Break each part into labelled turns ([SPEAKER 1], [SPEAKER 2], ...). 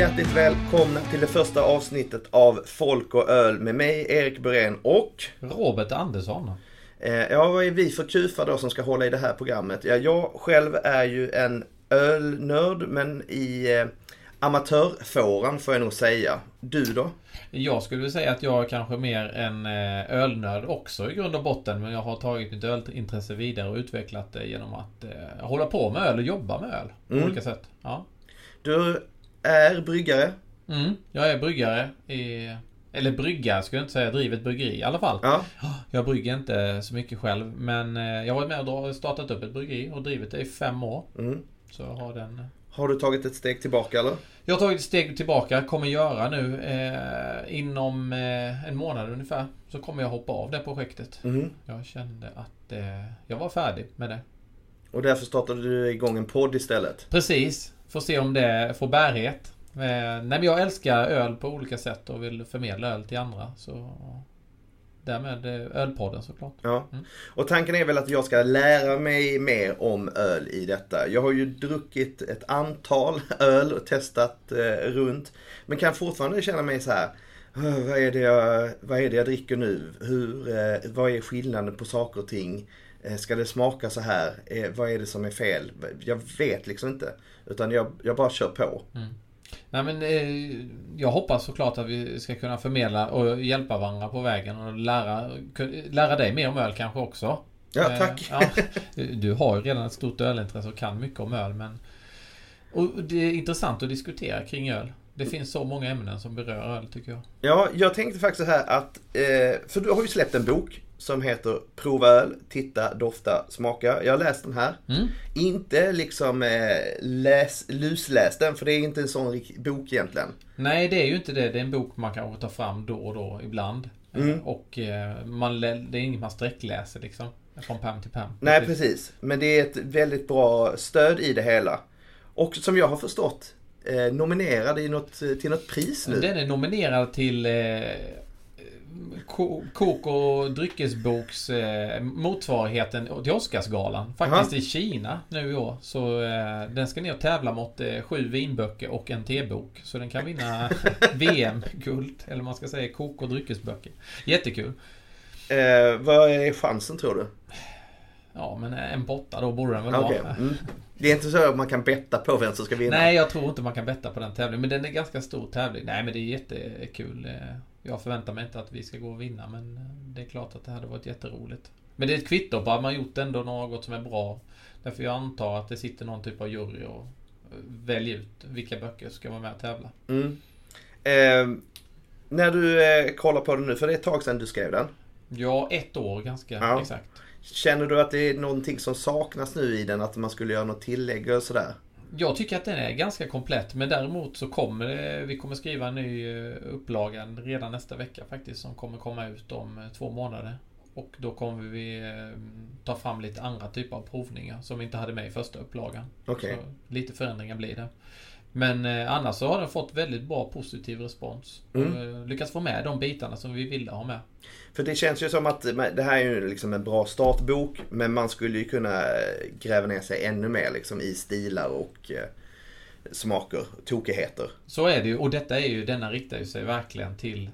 [SPEAKER 1] hjärtligt välkomna till det första avsnittet av Folk och öl med mig, Erik Berén och
[SPEAKER 2] Robert Andersson.
[SPEAKER 1] Eh, ja, vad är vi för kufar då som ska hålla i det här programmet? Ja, jag själv är ju en ölnörd, men i eh, amatörfåran får jag nog säga. Du då?
[SPEAKER 2] Jag skulle vilja säga att jag är kanske mer en eh, ölnörd också i grund och botten. Men jag har tagit mitt ölintresse vidare och utvecklat det genom att eh, hålla på med öl och jobba med öl. På
[SPEAKER 1] Mm.
[SPEAKER 2] olika sätt. Ja.
[SPEAKER 1] Du är bryggare.
[SPEAKER 2] Mm, jag är bryggare i... Eller brygga ska jag inte säga. Jag driver ett bryggeri i alla fall.
[SPEAKER 1] Ja.
[SPEAKER 2] Jag brygger inte så mycket själv. Men eh, jag har varit med och startat upp ett bryggeri och drivit det i fem år.
[SPEAKER 1] Mm.
[SPEAKER 2] Så har den...
[SPEAKER 1] Har du tagit ett steg tillbaka eller?
[SPEAKER 2] Jag har tagit ett steg tillbaka, kommer göra nu eh, inom eh, en månad ungefär. Så kommer jag hoppa av det projektet.
[SPEAKER 1] Mhm.
[SPEAKER 2] Jag kände att eh, jag var färdig med det.
[SPEAKER 1] Och därför startade du igång en podd istället.
[SPEAKER 2] Precis. Får se om det får bärighet. Eh, nej men jag älskar öl på olika sätt och vill förmedla öl till andra. Så därmed eh, ölpodden såklart.
[SPEAKER 1] Ja.
[SPEAKER 2] Mm.
[SPEAKER 1] Och tanken är väl att jag ska lära mig mer om öl i detta. Jag har ju druckit ett antal öl och testat eh, runt. Men kan fortfarande känna mig så här. "Åh, Vad är, det jag, vad är det jag dricker nu? Hur, eh, vad är skillnaden på saker och ting? Eh, ska det smaka så här? Eh, vad är det som är fel? Jag vet liksom inte. Utan jag, jag bara kör på.
[SPEAKER 2] Nej men eh, jag hoppas såklart att vi ska kunna förmedla och hjälpa varandra på vägen och lära, lära dig mer om öl kanske också.
[SPEAKER 1] Ja,
[SPEAKER 2] Eh,
[SPEAKER 1] tack.
[SPEAKER 2] ja, du har ju redan ett stort ölintresse och kan mycket om öl men... Och det är intressant att diskutera kring öl. Det finns så många ämnen som berör öl tycker jag.
[SPEAKER 1] Ja, jag tänkte faktiskt så här att, eh, för du har ju släppt en bok som heter Prova öl, titta, dofta, smaka. Jag har läst den här.
[SPEAKER 2] Mm.
[SPEAKER 1] Inte liksom eh, läs, lusläs den, för det är inte en sån bok egentligen.
[SPEAKER 2] Nej, det är ju inte det. Det är en bok man kanske tar fram då och då ibland. Eh,
[SPEAKER 1] Mm.
[SPEAKER 2] Och eh, man, det är inget man sträckläser liksom. Från pärm till pärm.
[SPEAKER 1] Nej, precis. Men det är ett väldigt bra stöd i det hela. Och som jag har förstått, eh, nominerad i något, till något pris nu.
[SPEAKER 2] Den är nominerad till kok och dryckesboks eh, motsvarigheten till Oscarsgalan. Faktiskt
[SPEAKER 1] Aha.
[SPEAKER 2] i Kina nu i år. Så eh, den ska ner och tävla mot eh, sju vinböcker och en tebok. Så den kan vinna VM-guld. Eller man ska säga kok och dryckesböcker. Jättekul.
[SPEAKER 1] Eh, vad är chansen tror du?
[SPEAKER 2] Ja, men en på åtta då borde den väl
[SPEAKER 1] Okej.
[SPEAKER 2] vara.
[SPEAKER 1] Mm. Det är inte så att man kan betta på vem som ska vinna.
[SPEAKER 2] Nej, jag tror inte man kan betta på den tävlingen. Men den är ganska stor tävling. Nej, men det är jättekul. Jag förväntar mig inte att vi ska gå och vinna, men eh, det är klart att det hade varit jätteroligt. Men det är ett kvitto på att man gjort ändå något som är bra. Därför jag antar att det sitter någon typ av jury och eh, väljer ut vilka böcker som ska vara med och tävla.
[SPEAKER 1] Mm. Eh, när du eh, kollar på den nu, för det är ett tag sedan du skrev den.
[SPEAKER 2] Ja, ett år ganska
[SPEAKER 1] Ja.
[SPEAKER 2] exakt.
[SPEAKER 1] Känner du att det är någonting som saknas nu i den? Att man skulle göra något tillägg och sådär?
[SPEAKER 2] Jag tycker att den är ganska komplett, men däremot så kommer det, vi kommer skriva en ny eh, upplaga redan nästa vecka faktiskt, som kommer komma ut om eh, två månader. Och då kommer vi eh, ta fram lite andra typer av provningar som vi inte hade med i första upplagan.
[SPEAKER 1] Okej.
[SPEAKER 2] Så lite förändringar blir det. Men eh, annars så har den fått väldigt bra positiv respons.
[SPEAKER 1] Mm.
[SPEAKER 2] Eh, lyckats få med de bitarna som vi ville ha med.
[SPEAKER 1] För det känns ju som att det här är ju liksom en bra startbok. Men man skulle ju kunna eh, gräva ner sig ännu mer liksom i stilar och eh, smaker, tokigheter.
[SPEAKER 2] Så är det ju och detta är ju, denna riktar ju sig verkligen till eh,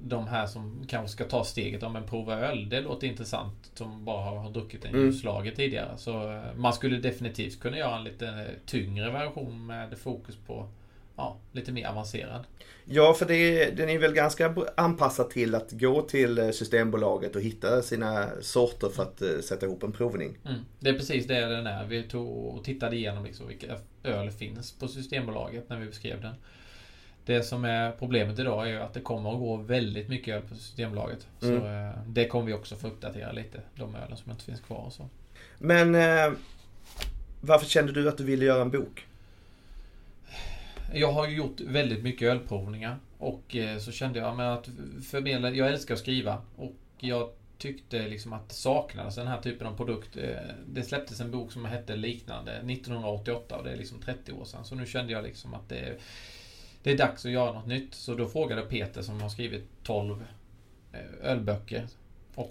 [SPEAKER 2] de här som kanske ska ta steget om en prova öl. Det låter intressant som bara har, druckit en
[SPEAKER 1] Mm.
[SPEAKER 2] ljuslager tidigare. Så eh, man skulle definitivt kunna göra en lite eh, tyngre version med fokus på ja, lite mer avancerad.
[SPEAKER 1] Ja, för det, den är väl ganska anpassad till att gå till eh, Systembolaget och hitta sina sorter för att eh, sätta ihop en provning.
[SPEAKER 2] Mm. Det är precis det den är. Vi tog och tittade igenom liksom vilka öl finns på Systembolaget när vi beskrev den. Det som är problemet idag är ju att det kommer att gå väldigt mycket öl på Systembolaget. Så
[SPEAKER 1] Mm.
[SPEAKER 2] eh, det kommer vi också få uppdatera lite. De ölen som inte finns kvar och så.
[SPEAKER 1] Men eh, varför kände du att du ville göra en bok?
[SPEAKER 2] Jag har ju gjort väldigt mycket ölprovningar. Och eh, så kände jag men att förmedla, jag älskar att skriva. Och jag tyckte liksom att det saknades den här typen av produkt. Eh, Det släpptes en bok som hette liknande 1988 och det är liksom 30 år sedan. Så nu kände jag liksom att det, det är dags att göra något nytt. Så då frågade Peter som har skrivit 12 eh, ölböcker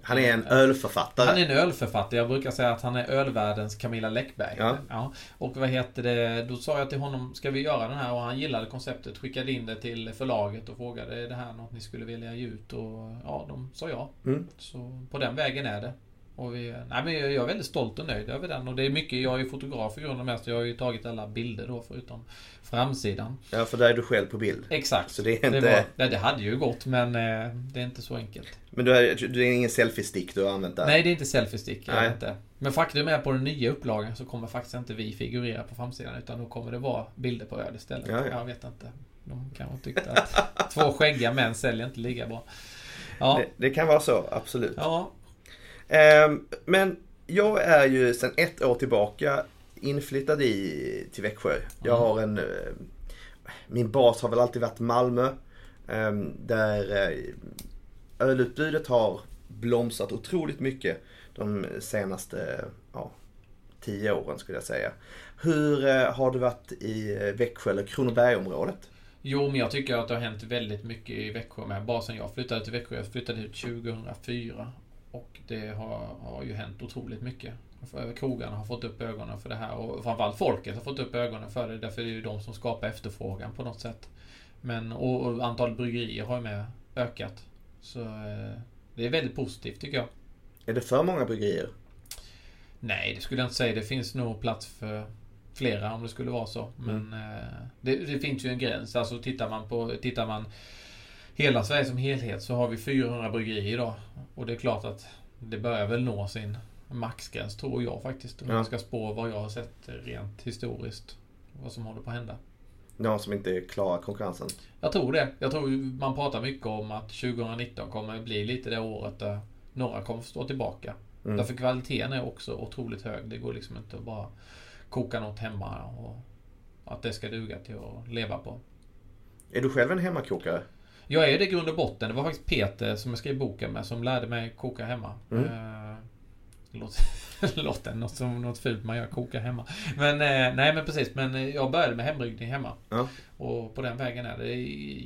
[SPEAKER 1] Han är en ölförfattare.
[SPEAKER 2] Han är en ölförfattare. Jag brukar säga att han är ölvärldens Camilla Läckberg.
[SPEAKER 1] Ja.
[SPEAKER 2] Och vad heter det, då sa jag till honom, ska vi göra den här? Och han gillade konceptet, skickade in det till förlaget och frågade, är det här något ni skulle vilja ge ut? Och ja, de sa ja.
[SPEAKER 1] Mm.
[SPEAKER 2] Så på den vägen är det. Och vi, nej men jag är väldigt stolt och nöjd över den. Och det är mycket, jag är ju fotograf i grund och mest. Jag har ju tagit alla bilder då förutom framsidan.
[SPEAKER 1] Ja, för där är du själv på bild.
[SPEAKER 2] Exakt.
[SPEAKER 1] Så det är inte...
[SPEAKER 2] Det, var, nej, det hade ju gått men eh, det är inte så enkelt.
[SPEAKER 1] Men du är, du är ingen selfie-stick du har använt där?
[SPEAKER 2] Nej, det är inte selfie-stick. jag Inte. Men faktum är på den nya upplagan så kommer faktiskt inte vi figurera på framsidan. Utan då kommer det vara bilder på öl istället.
[SPEAKER 1] Ja, ja.
[SPEAKER 2] Jag vet inte. De kanske tyckte att två skäggiga män säljer inte lika bra. Ja.
[SPEAKER 1] Det, det kan vara så, absolut.
[SPEAKER 2] Ja.
[SPEAKER 1] Ehm, men jag är ju sedan ett år tillbaka inflyttad i, till Växjö. Jag
[SPEAKER 2] Mm.
[SPEAKER 1] har en... eh, Min bas har väl alltid varit Malmö. ehm, Där eh, ölutbudet har blomstrat otroligt mycket de senaste ja, tio åren skulle jag säga. Hur eh, har det varit i Växjö eller Kronobergsområdet?
[SPEAKER 2] Jo, men jag tycker att det har hänt väldigt mycket i Växjö med. Bara sen jag flyttade till Växjö. Jag flyttade ut 2004. Och det har, har ju hänt otroligt mycket. Krogarna har fått upp ögonen för det här och framförallt folket har fått upp ögonen för det. Därför är det ju de som skapar efterfrågan på något sätt. Men, och, och antalet bryggerier har ju med ökat. Så eh, det är väldigt positivt tycker jag.
[SPEAKER 1] Är det för många bryggerier?
[SPEAKER 2] Nej, det skulle jag inte säga. Det finns nog plats för flera om det skulle vara så. Men eh, det, det finns ju en gräns. Alltså tittar man på tittar man hela Sverige som helhet så har vi 400 bryggerier idag. Och det är klart att det börjar väl nå sin maxgräns tror jag faktiskt. Om
[SPEAKER 1] Ja.
[SPEAKER 2] jag ska spå vad jag har sett rent historiskt. Vad som håller på att hända.
[SPEAKER 1] Någon som inte klarar konkurrensen?
[SPEAKER 2] Jag tror det. Jag tror man pratar mycket om att 2019 kommer bli lite det året där några kommer stå tillbaka.
[SPEAKER 1] Mm.
[SPEAKER 2] Därför kvaliteten är också otroligt hög. Det går liksom inte att bara koka något hemma och att det ska duga till att leva på.
[SPEAKER 1] Är du själv en hemmakokare?
[SPEAKER 2] Jag är det i grund och botten. Det var faktiskt Peter som jag skrev boken med som lärde mig koka hemma.
[SPEAKER 1] Mm.
[SPEAKER 2] Eh, låt, låter något som något fult man gör, koka hemma. Men eh, nej men precis, men eh, jag började med hembryggning hemma.
[SPEAKER 1] Ja.
[SPEAKER 2] Och på den vägen är det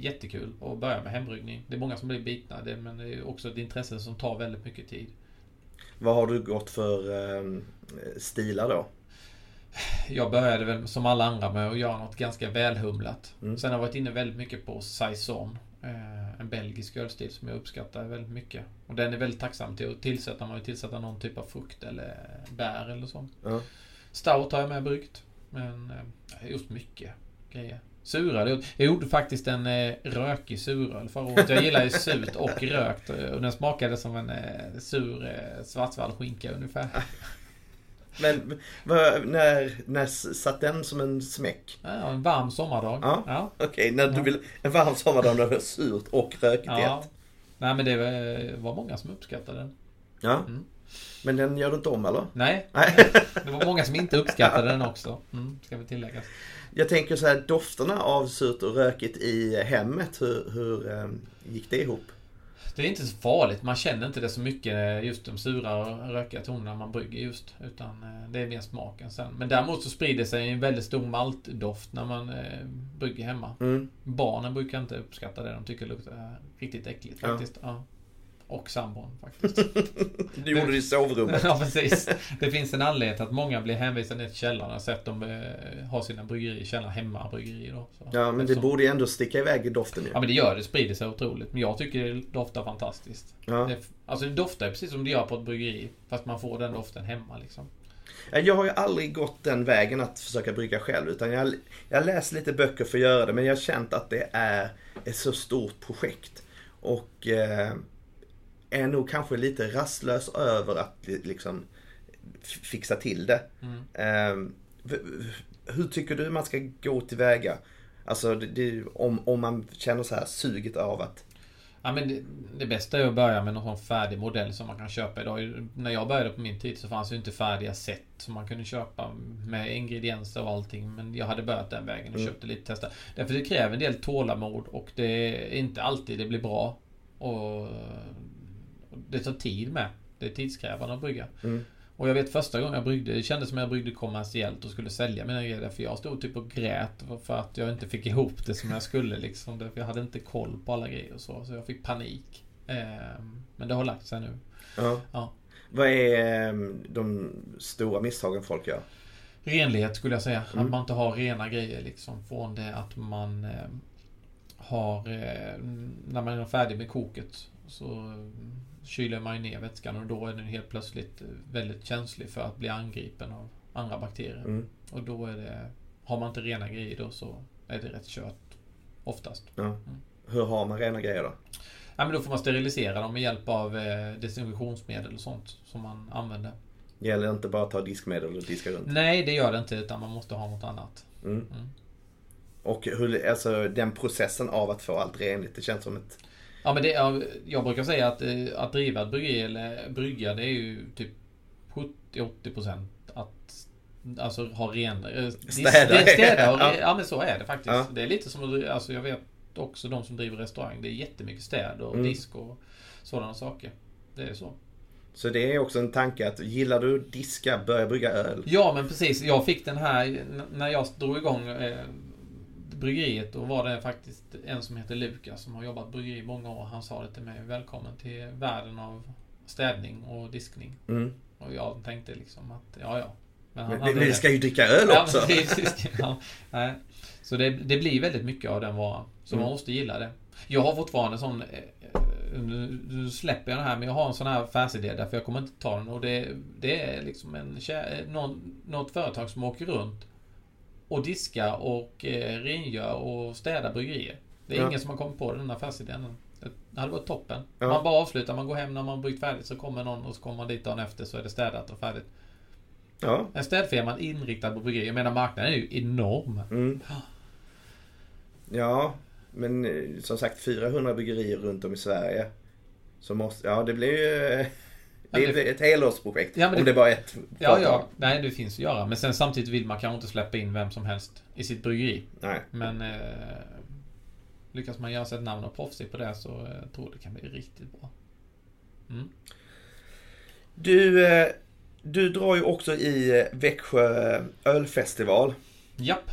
[SPEAKER 2] jättekul att börja med hembryggning. Det är många som blir bitna, det, men det är också ett intresse som tar väldigt mycket tid.
[SPEAKER 1] Vad har du gått för eh, stilar då?
[SPEAKER 2] Jag började väl som alla andra med att göra något ganska välhumlat.
[SPEAKER 1] Mm.
[SPEAKER 2] Sen har jag varit inne väldigt mycket på Saison. Eh, en belgisk ölstil som jag uppskattar väldigt mycket. Och den är väldigt tacksam till att tillsätta. Man vill tillsätta någon typ av frukt eller bär eller så.
[SPEAKER 1] Ja.
[SPEAKER 2] Stout har jag med bryggt. Men eh, jag har gjort mycket grejer. Suröl. Jag, gjorde faktiskt en eh, rökig suröl förra året. Jag gillar ju surt och rökt. Och den smakade som en sur eh, svartsvallskinka ungefär.
[SPEAKER 1] Men när, när satt den som en smäck?
[SPEAKER 2] Ja, en varm sommardag.
[SPEAKER 1] Ja.
[SPEAKER 2] ja.
[SPEAKER 1] Okej, när du
[SPEAKER 2] Ja.
[SPEAKER 1] vill... En varm sommardag när det är surt och rökigt
[SPEAKER 2] Ja.
[SPEAKER 1] ett.
[SPEAKER 2] Nej men det var, var många som uppskattade den.
[SPEAKER 1] Ja.
[SPEAKER 2] Mm.
[SPEAKER 1] Men den gör du inte om eller?
[SPEAKER 2] Nej,
[SPEAKER 1] Nej.
[SPEAKER 2] det var många som inte uppskattade den också. Mm, ska vi tillägga.
[SPEAKER 1] Jag tänker så här, dofterna av surt och rökigt i hemmet, hur, hur eh, gick det ihop?
[SPEAKER 2] Det är inte så farligt. Man känner inte det så mycket just de sura och rökiga tonerna man brygger just. Utan eh, det är mer smaken sen. Men däremot så sprider sig en väldigt stor maltdoft när man eh, brygger hemma.
[SPEAKER 1] Mm.
[SPEAKER 2] Barnen brukar inte uppskatta det. De tycker det luktar riktigt äckligt
[SPEAKER 1] Ja.
[SPEAKER 2] faktiskt. Ja. Och sambon faktiskt.
[SPEAKER 1] Du gjorde det i sovrummet.
[SPEAKER 2] ja, precis. Det finns en anledning till att många blir hänvisade ner till källaren. Jag har sett dem eh, ha sina bryggerier i källaren hemma, bryggerier då. Så,
[SPEAKER 1] Ja, men det
[SPEAKER 2] eftersom-
[SPEAKER 1] borde ju ändå sticka iväg i doften ju.
[SPEAKER 2] Ja men det gör det, sprider sig otroligt. Men jag tycker det doftar fantastiskt.
[SPEAKER 1] Ja.
[SPEAKER 2] Det, alltså det doftar precis som det gör på ett bryggeri. Fast man får den doften hemma liksom.
[SPEAKER 1] Ja, Jag har ju aldrig gått den vägen att försöka brygga själv. Utan jag, jag läst lite böcker för att göra det. Men jag har känt att det är ett så stort projekt. Och eh, är nog kanske lite rastlös över att li- liksom fixa till det.
[SPEAKER 2] Mm.
[SPEAKER 1] Eh, v- hur tycker du man ska gå tillväga? Alltså det, det, om, om man känner så här suget av att...
[SPEAKER 2] Ja, men det, det bästa är att börja med någon färdig modell som man kan köpa idag. När jag började på min tid så fanns det inte färdiga set som man kunde köpa med ingredienser och allting. Men jag hade börjat den vägen och
[SPEAKER 1] Mm.
[SPEAKER 2] köpte lite testa. Därför det kräver en del tålamod och det är inte alltid det blir bra. Och det tar tid med. Det är tidskrävande att brygga.
[SPEAKER 1] Mm.
[SPEAKER 2] Och jag vet första gången jag bryggde, det kändes som jag bryggde kommersiellt och skulle sälja mina grejer. För jag stod typ och grät för att jag inte fick ihop det som jag skulle liksom. Därför jag hade inte koll på alla grejer och så. Så jag fick panik. Ehm, Men det har lagt sig nu.
[SPEAKER 1] Ja.
[SPEAKER 2] Ja.
[SPEAKER 1] Vad är eh, de stora misstagen folk gör?
[SPEAKER 2] Renlighet skulle jag säga.
[SPEAKER 1] Mm.
[SPEAKER 2] Att man inte har rena grejer liksom. Från det att man eh, har... När man är färdig med koket så kyler man ju ner vätskan och då är den helt plötsligt väldigt känslig för att bli angripen av andra bakterier.
[SPEAKER 1] Mm.
[SPEAKER 2] Och då är det... Har man inte rena grejer då så är det rätt kört. Oftast.
[SPEAKER 1] Ja. Hur har man rena grejer då?
[SPEAKER 2] Ja, men då får man sterilisera dem med hjälp av eh, desinfektionsmedel och sånt som man använder.
[SPEAKER 1] Gäller det inte bara att ta diskmedel och diska runt?
[SPEAKER 2] Nej, det gör det inte utan man måste ha något annat.
[SPEAKER 1] Mm.
[SPEAKER 2] Mm.
[SPEAKER 1] Och hur, alltså den processen av att få allt renligt, det känns som ett...
[SPEAKER 2] Ja men det, ja, jag brukar säga att, eh, att driva ett bryggeri eller brygga det är ju typ 70-80% att Alltså ha ren... eh,
[SPEAKER 1] Städa.
[SPEAKER 2] det- Städa och,
[SPEAKER 1] Ja.
[SPEAKER 2] ja. men så är det faktiskt.
[SPEAKER 1] Ja.
[SPEAKER 2] Det är lite som att alltså jag vet också de som driver restaurang. Det är jättemycket städ och
[SPEAKER 1] Mm.
[SPEAKER 2] disk och sådana saker. Det är så.
[SPEAKER 1] Så det är också en tanke att gillar du diska, börja brygga öl.
[SPEAKER 2] Ja men precis. Jag fick den här när jag drog igång eh, bryggeriet. Då var det faktiskt en som heter Lukas som har jobbat bryggeri i många år. Han sa det till mig. Välkommen till världen av städning och diskning.
[SPEAKER 1] Mm.
[SPEAKER 2] Och jag tänkte liksom att ja ja. Men hade
[SPEAKER 1] men vi ska ju dricka öl
[SPEAKER 2] Ja,
[SPEAKER 1] också.
[SPEAKER 2] precis. ja, nej. Så det, det blir väldigt mycket av den varan. Så
[SPEAKER 1] Mm.
[SPEAKER 2] man måste gilla det. Jag har fortfarande sån... eh, eh, Nu, släpper jag den här men jag har en sån här affärsidé därför jag kommer inte ta den. Och det, det är liksom en kä- någon, något företag som åker runt och diskar och eh, rengör och städar bryggerier. Det är
[SPEAKER 1] Ja.
[SPEAKER 2] ingen som har kommit på den affärsidén än. Det hade varit toppen.
[SPEAKER 1] Ja.
[SPEAKER 2] Man bara avslutar, man går hem när man bryggt färdigt så kommer någon och så kommer man dit dagen efter så är det städat och färdigt.
[SPEAKER 1] Ja.
[SPEAKER 2] En städfirma inriktad på bryggerier. Jag menar marknaden är ju enorm.
[SPEAKER 1] Mm. Ja, men eh, som sagt 400 bryggerier runt om i Sverige. Så måste, ja det blir ju... eh, Det är
[SPEAKER 2] det-
[SPEAKER 1] ett helårsprojekt.
[SPEAKER 2] Ja, men
[SPEAKER 1] om
[SPEAKER 2] det-
[SPEAKER 1] det bara är ett
[SPEAKER 2] Ja, ja. Nej, det finns att göra. Men sen samtidigt vill man kanske inte släppa in vem som helst i sitt bryggeri.
[SPEAKER 1] Nej.
[SPEAKER 2] Men eh, lyckas man göra sig ett namn och proffsig på det så eh, tror jag det kan bli riktigt bra. Mm.
[SPEAKER 1] Du, eh, du drar ju också i eh, Växjö ölfestival.
[SPEAKER 2] Japp.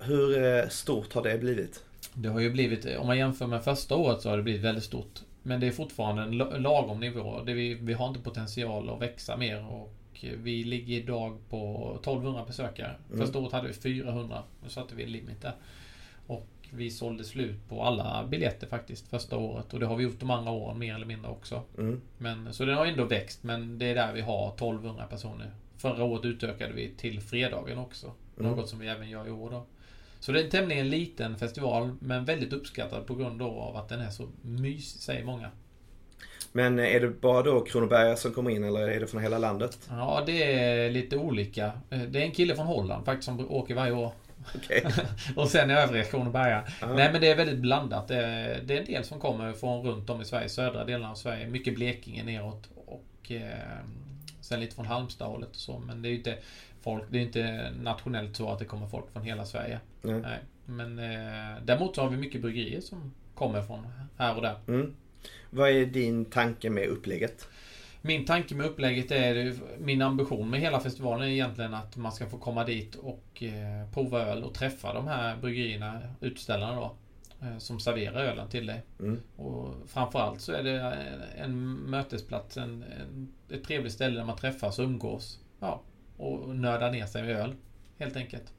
[SPEAKER 1] Hur eh, stort har det blivit?
[SPEAKER 2] Det har ju blivit, om man jämför med första året så har det blivit väldigt stort. Men det är fortfarande en la- lagom nivå. Det vi, vi har inte potential att växa mer och vi ligger idag på 1200 besökare.
[SPEAKER 1] Mm.
[SPEAKER 2] Första året hade vi 400. Nu satte vi en limit där. Och vi sålde slut på alla biljetter faktiskt första året. Och det har vi gjort de andra åren mer eller mindre också.
[SPEAKER 1] Mm.
[SPEAKER 2] Men, så den har ändå växt men det är där vi har 1200 personer. Förra året utökade vi till fredagen också.
[SPEAKER 1] Mm.
[SPEAKER 2] Något som vi även gör i år då. Så det är en tämligen liten festival men väldigt uppskattad på grund av att den är så mysig, säger många.
[SPEAKER 1] Men är det bara då Kronoberga som kommer in eller är det från hela landet?
[SPEAKER 2] Ja, det är lite olika. Det är en kille från Holland faktiskt som åker varje år.
[SPEAKER 1] Okej.
[SPEAKER 2] Och sen i övriga Kronoberga.
[SPEAKER 1] Ja.
[SPEAKER 2] Nej men det är väldigt blandat. Det är, det är en del som kommer från runt om i Sverige, södra delarna av Sverige. Mycket Blekinge neråt. Och eh, sen lite från Halmstad-hållet och så. Men det är ju inte folk, det är inte nationellt så att det kommer folk från hela Sverige.
[SPEAKER 1] Nej.
[SPEAKER 2] Nej. Men eh, däremot så har vi mycket bryggerier som kommer från här och där.
[SPEAKER 1] Mm. Vad är din tanke med upplägget?
[SPEAKER 2] Min tanke med upplägget är, min ambition med hela festivalen är egentligen att man ska få komma dit och eh, prova öl och träffa de här bryggerierna, utställarna då. eh, Som serverar ölen till dig.
[SPEAKER 1] Mm.
[SPEAKER 2] Och framförallt så är det en, en mötesplats, en, en, ett trevligt ställe där man träffas och umgås. Ja, och nördar ner sig med öl. Helt enkelt.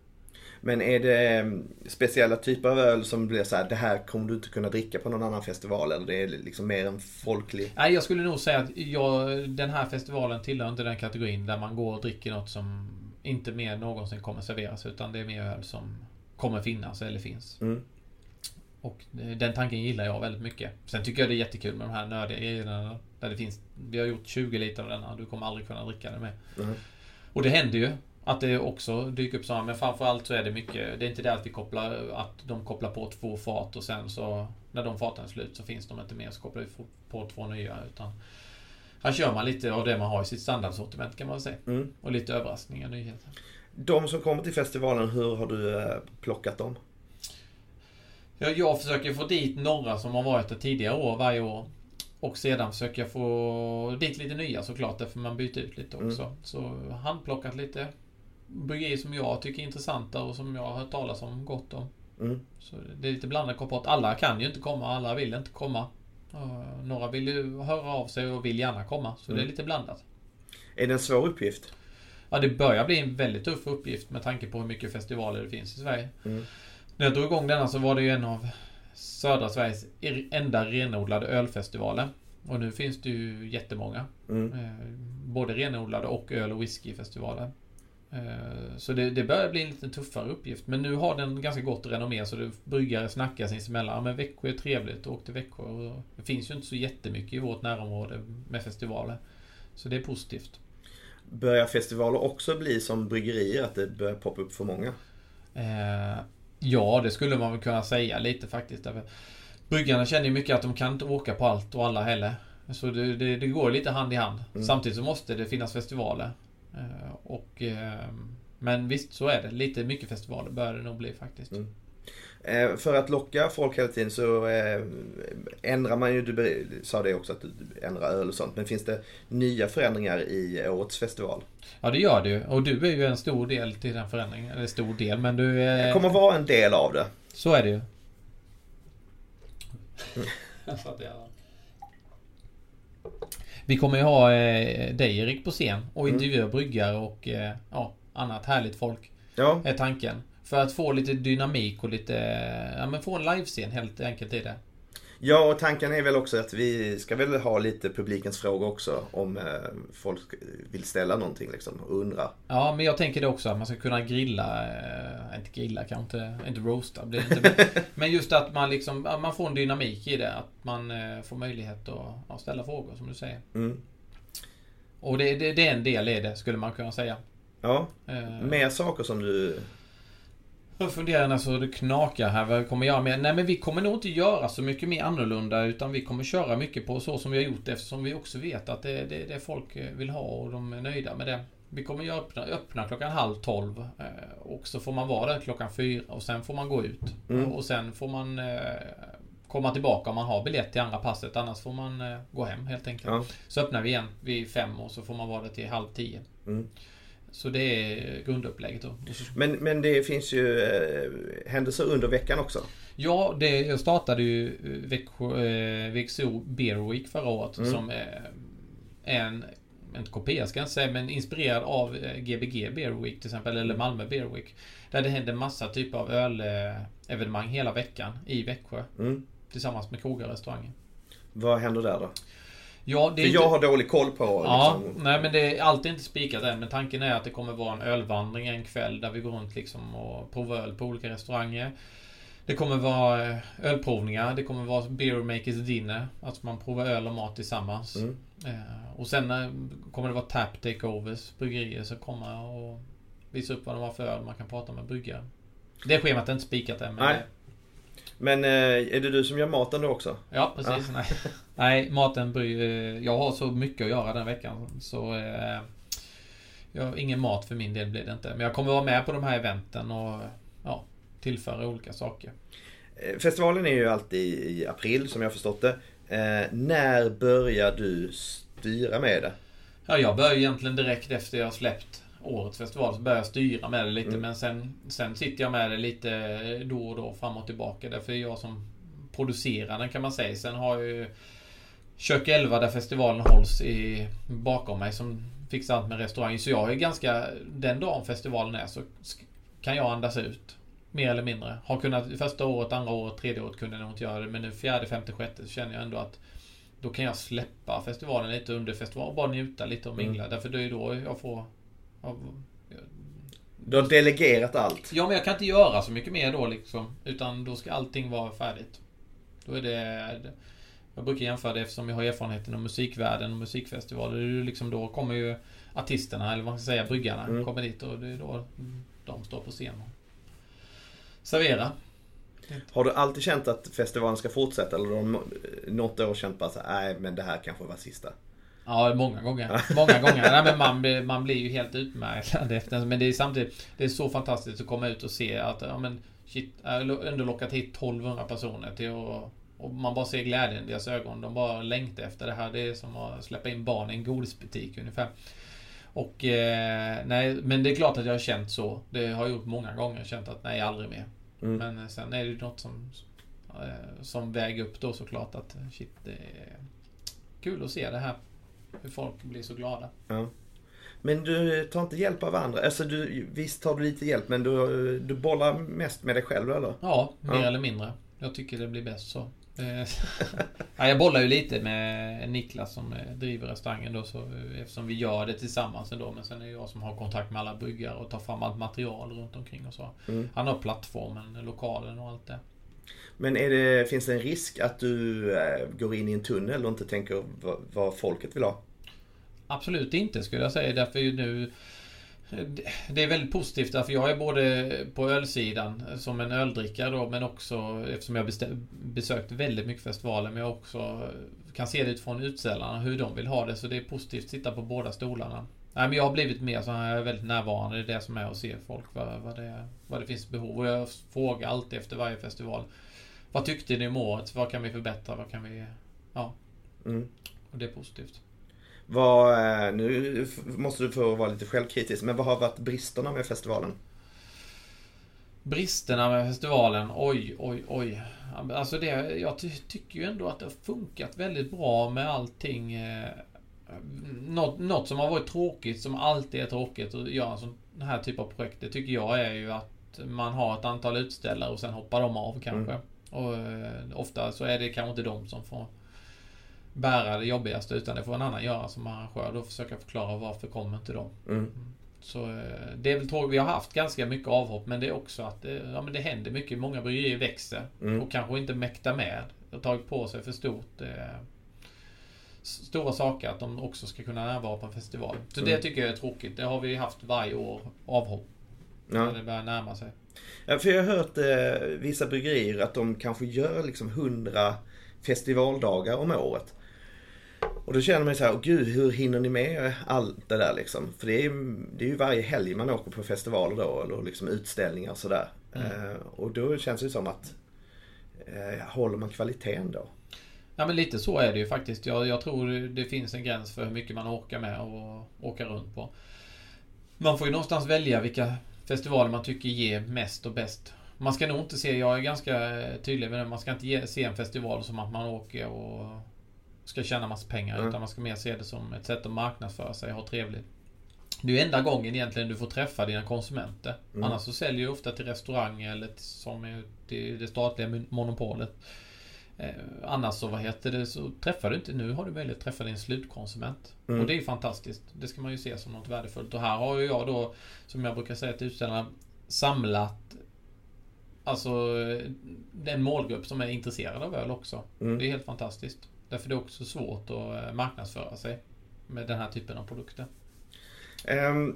[SPEAKER 1] Men är det eh, speciella typer av öl som blir så här, det här kommer du inte kunna dricka på någon annan festival eller det är liksom mer en folklig...
[SPEAKER 2] Nej, jag skulle nog säga att jag, den här festivalen tillhör inte den kategorin där man går och dricker något som inte mer någonsin kommer serveras. Utan det är mer öl som kommer finnas eller finns.
[SPEAKER 1] Mm.
[SPEAKER 2] Och den tanken gillar jag väldigt mycket. Sen tycker jag det är jättekul med de här nördiga grejerna. Där det finns, vi har gjort 20 liter av denna. Du kommer aldrig kunna dricka den med.
[SPEAKER 1] Mm.
[SPEAKER 2] Och det händer ju att det också dyker upp sådana. Men framförallt så är det mycket. Det är inte det att vi kopplar, att de kopplar på två fat och sen så när de faten är slut så finns de inte mer. Så kopplar vi på två nya. Utan här kör man lite av det man har i sitt standardsortiment kan man väl säga.
[SPEAKER 1] Mm.
[SPEAKER 2] Och lite överraskningar, nyheter.
[SPEAKER 1] De som kommer till festivalen, hur har du eh, plockat dem?
[SPEAKER 2] Ja, jag försöker få dit några som har varit där tidigare år, varje år. Och sedan försöker jag få dit lite nya såklart, därför man byter ut lite också. Så handplockat lite bryggerier som jag tycker är intressanta och som jag har hört talas om gott om.
[SPEAKER 1] Mm.
[SPEAKER 2] Så det är lite blandad kompott. Alla kan ju inte komma, alla vill inte komma. Några vill ju höra av sig och vill gärna komma. Så det är lite blandat.
[SPEAKER 1] Är det en svår uppgift?
[SPEAKER 2] Ja, det börjar bli en väldigt tuff uppgift med tanke på hur mycket festivaler det finns i Sverige.
[SPEAKER 1] Mm.
[SPEAKER 2] När jag drog igång denna så var det ju en av södra Sveriges enda renodlade ölfestivaler. Och nu finns det ju jättemånga.
[SPEAKER 1] Mm.
[SPEAKER 2] Eh, både renodlade och öl och whiskyfestivaler. Eh, så det, det börjar bli en lite tuffare uppgift. Men nu har den ganska gott renommé så det bryggare snackar sinsemellan. Ja, men Växjö är trevligt, åk till Växjö. Det finns ju inte så jättemycket i vårt närområde med festivaler. Så det är positivt.
[SPEAKER 1] Börjar festivaler också bli som bryggerier, att det börjar poppa upp för många?
[SPEAKER 2] Eh, ja, det skulle man väl kunna säga lite faktiskt. Därför Bryggarna känner ju mycket att de kan inte åka på allt och alla heller. Så det, det, det går lite hand i hand.
[SPEAKER 1] Mm.
[SPEAKER 2] Samtidigt så måste det finnas festivaler. Eh, och, eh, men visst, så är det. Lite mycket festivaler bör det nog bli faktiskt.
[SPEAKER 1] Mm. Eh, för att locka folk hela tiden så eh, ändrar man ju, du sa det också att du ändrar öl och sånt. Men finns det nya förändringar i årets festival?
[SPEAKER 2] Ja, det gör det ju. Och du är ju en stor del till den förändringen. Eller stor del, men du är...
[SPEAKER 1] Jag kommer vara en del av det.
[SPEAKER 2] Så är det ju. Vi kommer ju ha eh, dig Erik på scen och
[SPEAKER 1] Mm.
[SPEAKER 2] intervjua bryggare och eh, ja, annat härligt folk.
[SPEAKER 1] Ja,
[SPEAKER 2] Är tanken. För att få lite dynamik och lite... Ja men få en livescen helt enkelt i det.
[SPEAKER 1] ja och tanken är väl också att vi ska väl ha lite publikens frågor också. Om eh, folk vill ställa någonting liksom och undra.
[SPEAKER 2] Ja men jag tänker det också att man ska kunna grilla... Eh, inte grilla kanske inte... Inte roasta blir det inte. Men, just att man liksom... Man får en dynamik i det. Att man eh, får möjlighet att ställa frågor som du säger.
[SPEAKER 1] Mm.
[SPEAKER 2] Och det, det, det är en del i det skulle man kunna säga.
[SPEAKER 1] Ja, mer saker som du...
[SPEAKER 2] Jag funderar när så det knakar här. Vad kommer göra mer? Nej men vi kommer nog inte göra så mycket mer annorlunda. Utan vi kommer köra mycket på så som vi har gjort eftersom vi också vet att det är det, det folk eh, vill ha och de är nöjda med det. Vi kommer ju öppna, öppna klockan halv tolv. eh, Och så får man vara där klockan fyra och sen får man gå ut.
[SPEAKER 1] Mm.
[SPEAKER 2] Och sen får man eh, komma tillbaka om man har biljett till andra passet. Annars får man gå hem helt enkelt.
[SPEAKER 1] Ja.
[SPEAKER 2] Så öppnar vi igen vid fem och så får man vara där till halv tio.
[SPEAKER 1] Mm.
[SPEAKER 2] Så det är grundupplägget då.
[SPEAKER 1] Men, men det finns ju eh, händelser under veckan också.
[SPEAKER 2] Ja, det, jag startade ju eh, Växjö, eh, VXO Beer Week förra året
[SPEAKER 1] Mm.
[SPEAKER 2] som är en, en kopia ska jag inte säga, men inspirerad av Gbg Beer Week till exempel, eller Malmö Beer Week. Där det händer massa typer av ölevenemang hela veckan i Växjö.
[SPEAKER 1] Mm.
[SPEAKER 2] Tillsammans med krogar och restauranger.
[SPEAKER 1] Vad händer där då?
[SPEAKER 2] Ja, det är
[SPEAKER 1] För
[SPEAKER 2] inte-
[SPEAKER 1] jag har dålig koll på
[SPEAKER 2] Ja,
[SPEAKER 1] liksom,
[SPEAKER 2] nej men det är alltid inte spikat än. Men tanken är att det kommer vara en ölvandring en kväll där vi går runt liksom och provar öl på olika restauranger. Det kommer vara eh, ölprovningar. Det kommer vara beer makers dinner. Att man provar öl och mat tillsammans.
[SPEAKER 1] Mm.
[SPEAKER 2] Eh, och sen eh, kommer det vara tap takeovers. Bryggerier som kommer och visa upp vad de har för öl. Man kan prata med bryggare. Det schemat är inte spikat än. Men
[SPEAKER 1] Nej. Men eh, är det du som gör maten då också?
[SPEAKER 2] Ja, precis. Nej. Nej, maten bryr... eh, Jag har så mycket att göra den veckan. Så... Eh, jag ingen mat för min del blir det inte. Men jag kommer vara med på de här eventen och ja, tillföra olika saker.
[SPEAKER 1] Eh, Festivalen är ju alltid i april som jag förstått det. Eh, när börjar du styra med det?
[SPEAKER 2] Ja, jag börjar egentligen direkt efter jag har släppt årets festival så börjar jag styra med det lite.
[SPEAKER 1] Mm.
[SPEAKER 2] Men sen, sen sitter jag med det lite då och då fram och tillbaka. Därför är jag som producerar den kan man säga. Sen har jag ju Kök 11 där festivalen hålls i, bakom mig som fixar allt med restaurang. Så jag är ganska... Den dagen festivalen är så kan jag andas ut. Mer eller mindre. Har kunnat första året, andra året, tredje året kunde jag nog inte göra det. Men nu fjärde, femte, sjätte så känner jag ändå att då kan jag släppa festivalen lite under festivalen och bara njuta lite och mingla. Därför det är ju då jag får... jag-
[SPEAKER 1] Du har delegerat allt.
[SPEAKER 2] Ja, men jag kan inte göra så mycket mer då liksom. Utan då ska allting vara färdigt. Då är det... Jag brukar jämföra det eftersom jag har erfarenhet inom musikvärlden och musikfestivaler. Det är liksom då kommer ju artisterna, eller vad man ska säga, bryggarna,
[SPEAKER 1] Mm.
[SPEAKER 2] kommer dit och det är då de står på scen och serverar.
[SPEAKER 1] Har du alltid känt att festivalen ska fortsätta eller har du nå- något år känt bara så här, nej men det här kanske var sista?
[SPEAKER 2] Ja, många gånger. Många gånger. Nej, men man, blir, man blir ju helt utmärkad efter. Men det är samtidigt det är så fantastiskt att komma ut och se att ja, men, shit, ändå lockat hit 1200 personer till att och man bara ser glädjen i deras ögon. De bara längtar efter det här. Det är som att släppa in barn i en godisbutik ungefär. Och eh, nej, men det är klart att jag har känt så. Det har jag gjort många gånger. Känt att nej, aldrig mer.
[SPEAKER 1] Mm.
[SPEAKER 2] Men eh, sen är det ju något som... Eh, som väger upp då såklart att shit, det är kul att se det här. Hur folk blir så glada.
[SPEAKER 1] Ja. Men du tar inte hjälp av andra? Alltså du, visst tar du lite hjälp men du, du bollar mest med dig själv eller?
[SPEAKER 2] Ja, mer
[SPEAKER 1] Ja.
[SPEAKER 2] eller mindre. Jag tycker det blir bäst så. Eh, ja, jag bollar ju lite med Niklas som eh, driver restaurangen då, så, eh, eftersom vi gör det tillsammans ändå. Men sen är det jag som har kontakt med alla bryggare och tar fram allt material runt omkring och så.
[SPEAKER 1] Mm.
[SPEAKER 2] Han har plattformen, lokalen och allt det.
[SPEAKER 1] Men är det, finns det en risk att du eh, går in i en tunnel och inte tänker vad, folket vill ha?
[SPEAKER 2] Absolut inte skulle jag säga. Därför är ju nu... Det är väldigt positivt därför jag är både på ölsidan som en öldrickare då men också eftersom jag besökt väldigt mycket festivaler men jag också kan se det utifrån utställarna hur de vill ha det så det är positivt att sitta på båda stolarna. Nej men jag har blivit mer så här, jag är väldigt närvarande. Är det som är att se folk vad, vad, det, vad det finns behov och jag frågar alltid efter varje festival. Vad tyckte ni om året? Vad kan vi förbättra? Vad kan vi... Ja,
[SPEAKER 1] Mm.
[SPEAKER 2] och det är positivt.
[SPEAKER 1] Vad, eh, nu måste du få vara lite självkritisk, men vad har varit bristerna med festivalen?
[SPEAKER 2] Bristerna med festivalen, oj, oj, oj. Alltså det, jag ty tycker ju ändå att det har funkat väldigt bra med allting. Eh, något, något som har varit tråkigt, som alltid är tråkigt att göra en sån här typ av projekt, det tycker jag är ju att man har ett antal utställare och sen hoppar de av kanske. Och eh, ofta så är det kanske inte de som får bära det jobbigaste utan det får en annan göra som arrangör. Då försöka förklara varför kommer inte de.
[SPEAKER 1] Mm.
[SPEAKER 2] Så eh, det är väl tråkigt. Vi har haft ganska mycket avhopp men det är också att det, ja, men det händer mycket. Många bryggerier växer
[SPEAKER 1] Mm.
[SPEAKER 2] och kanske inte mäktar med. Och tagit på sig för stort eh, stora saker att de också ska kunna närvara på en festival. Så det
[SPEAKER 1] Mm.
[SPEAKER 2] tycker jag är tråkigt. Det har vi haft varje år, avhopp.
[SPEAKER 1] Ja.
[SPEAKER 2] När det börjar närma sig.
[SPEAKER 1] Ja, för jag har hört eh, vissa bryggerier att de kanske gör liksom 100 festivaldagar om året. Och då känner man så här, åh gud hur hinner ni med allt det där liksom? För det är, ju- det är ju varje helg man åker på festivaler då, eller liksom utställningar och sådär.
[SPEAKER 2] Mm.
[SPEAKER 1] Eh, och då känns det som att, eh, håller man kvaliteten då?
[SPEAKER 2] Ja men lite så är det ju faktiskt. Jag, jag tror det finns en gräns för hur mycket man orkar med och åka runt på. Man får ju någonstans välja vilka festivaler man tycker ger mest och bäst. Man ska nog inte se, jag är ganska tydlig med det, man ska inte ge, se en festival som att man åker och ska tjäna massa pengar.
[SPEAKER 1] Mm.
[SPEAKER 2] Utan man ska mer se det som ett sätt att marknadsföra sig och ha trevligt. Det är enda gången egentligen du får träffa dina konsumenter.
[SPEAKER 1] Mm.
[SPEAKER 2] Annars så säljer du ofta till restauranger eller till, som är till det statliga mon- monopolet. Eh, annars så, vad heter det, så träffar du inte, nu har du möjlighet att träffa din slutkonsument.
[SPEAKER 1] Mm.
[SPEAKER 2] Och det är fantastiskt. Det ska man ju se som något värdefullt. Och här har ju jag då, som jag brukar säga till utställarna, samlat Alltså den målgrupp som är intresserad av öl också.
[SPEAKER 1] Mm.
[SPEAKER 2] Det är helt fantastiskt. Därför det är också svårt att eh, marknadsföra sig med den här typen av produkter.
[SPEAKER 1] Ehm,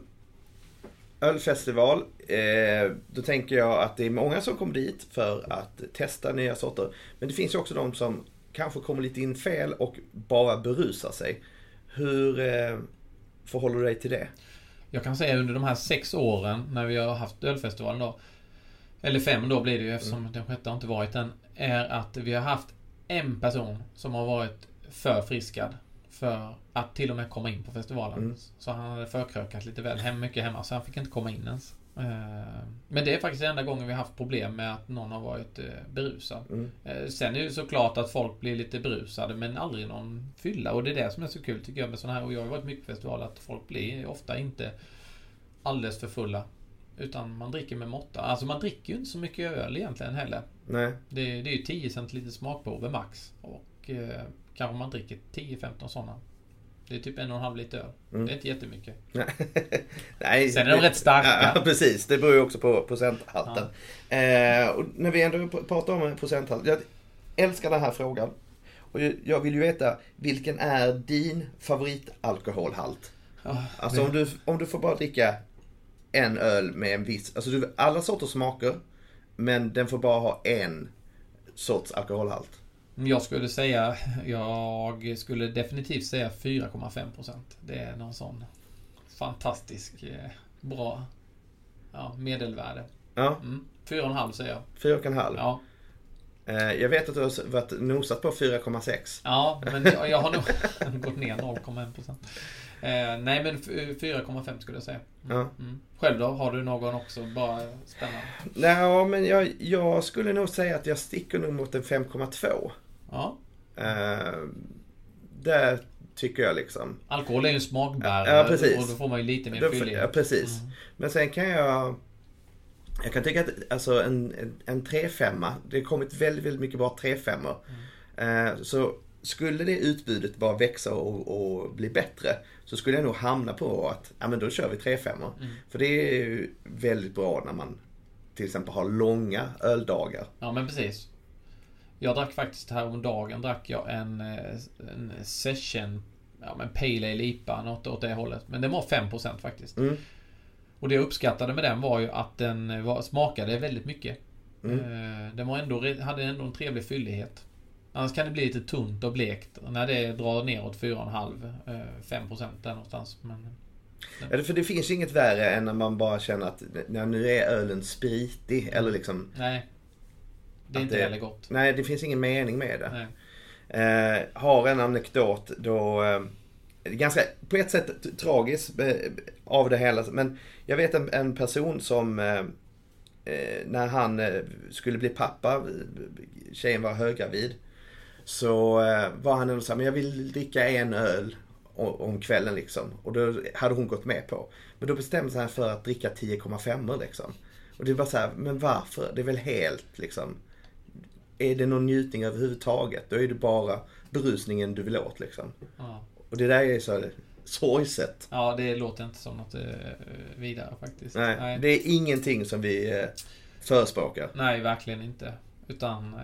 [SPEAKER 1] ölfestival, eh, då tänker jag att det är många som kommer dit för att testa nya sorter. Men det finns ju också de som kanske kommer lite in fel och bara berusar sig. Hur eh, förhåller du dig till det?
[SPEAKER 2] Jag kan säga under de här sex åren när vi har haft ölfestivalen då Eller fem då blir det ju eftersom den sjätte har inte varit än Är att vi har haft en person som har varit förfriskad För att till och med komma in på festivalen.
[SPEAKER 1] Mm.
[SPEAKER 2] Så han hade förkrökat lite väl hem, mycket hemma så han fick inte komma in ens. Eh, Men det är faktiskt enda gången vi har haft problem med att någon har varit eh, berusad.
[SPEAKER 1] Mm.
[SPEAKER 2] Eh, Sen är det såklart att folk blir lite berusade men aldrig någon fylla och det är det som är så kul tycker jag med sådana här och jag har ju varit mycket på festival att folk blir ofta inte alldeles för fulla. Utan man dricker med måtta. Alltså man dricker ju inte så mycket öl egentligen heller.
[SPEAKER 1] Nej.
[SPEAKER 2] Det, det är ju 10 centiliter smakprover max. Och kanske man dricker 10-15 sådana. Det är typ en och en halv liter öl.
[SPEAKER 1] Mm.
[SPEAKER 2] Det är inte jättemycket.
[SPEAKER 1] Nej,
[SPEAKER 2] Sen är de rätt starka.
[SPEAKER 1] Ja, precis. Det beror ju också på procenthalten. Eh, och när vi ändå pr- pratar om procenthalt. Jag älskar den här frågan. Och jag- jag vill ju veta, vilken är din favoritalkoholhalt?
[SPEAKER 2] Ja,
[SPEAKER 1] Alltså om du, om du får bara dricka en öl med en viss, alltså du, alla sorters smaker. Men den får bara ha en sorts alkoholhalt.
[SPEAKER 2] Jag skulle säga, jag skulle definitivt säga 4,5%. Det är någon sån fantastisk eh, bra ja, medelvärde.
[SPEAKER 1] Ja,
[SPEAKER 2] Mm. 4,5 säger jag.
[SPEAKER 1] fyra och en halv.
[SPEAKER 2] Ja,
[SPEAKER 1] Eh, jag vet att du har varit nosat på 4,6.
[SPEAKER 2] ja men jag, jag har nog gått ner 0,1%. Eh, nej men f- 4,5 skulle jag säga. Mm.
[SPEAKER 1] Ja.
[SPEAKER 2] Mm. Själv då? Har du någon också? Bara spännande.
[SPEAKER 1] Nej, men jag, jag skulle nog säga att jag sticker nog mot en 5,2.
[SPEAKER 2] Ja.
[SPEAKER 1] Eh, där tycker jag liksom.
[SPEAKER 2] Alkohol är ju en smakbärare
[SPEAKER 1] Ja, precis.
[SPEAKER 2] och då får man ju lite mer fyllighet.
[SPEAKER 1] ja, precis.
[SPEAKER 2] Mm.
[SPEAKER 1] Men sen kan jag... Jag kan tycka att alltså en, en, en 3-5, det har kommit väldigt, väldigt mycket bra 3-5.
[SPEAKER 2] Mm.
[SPEAKER 1] Eh, så skulle det utbudet bara växa och, och bli bättre så skulle jag nog hamna på att ja, men då kör vi 3-5.
[SPEAKER 2] Mm.
[SPEAKER 1] För det är ju väldigt bra när man till exempel har långa öldagar.
[SPEAKER 2] Ja men precis. Jag drack faktiskt häromdagen drack jag en, eh, en session Ja men Pale Ale IPA, något åt det hållet. Men den var 5% faktiskt.
[SPEAKER 1] Mm.
[SPEAKER 2] Och det jag uppskattade med den var ju att den var, smakade väldigt mycket.
[SPEAKER 1] Mm.
[SPEAKER 2] Eh, Den var ändå, hade ändå en trevlig fyllighet. Annars kan det bli lite tunt och blekt när det drar neråt 4,5 eh, 5% där någonstans. Men,
[SPEAKER 1] Ja, för det finns ju inget värre än när man bara känner att ja, nu är ölen spritig. Eller liksom,
[SPEAKER 2] nej. Det är inte
[SPEAKER 1] det-
[SPEAKER 2] heller gott.
[SPEAKER 1] nej det finns ingen mening med det. Eh, har en anekdot då, eh, ganska på ett sätt tragiskt eh, av det hela. Men jag vet en, en person som eh, eh, när han eh, skulle bli pappa, eh, tjejen var höggravid. Så var han ändå så här, men jag vill dricka en öl om kvällen liksom. Och då hade hon gått med på. Men då bestämde sig han för att dricka 10,5 liksom. Och det var så här, men varför? Det är väl helt liksom. Är det någon njutning överhuvudtaget? Då är det bara berusningen du vill åt liksom.
[SPEAKER 2] Ja.
[SPEAKER 1] Och det där är så sorgset.
[SPEAKER 2] ja, det låter inte som något eh, vidare faktiskt.
[SPEAKER 1] Nej,
[SPEAKER 2] Nej.
[SPEAKER 1] det är ingenting som vi eh, förespråkar.
[SPEAKER 2] Nej, verkligen inte. Utan eh,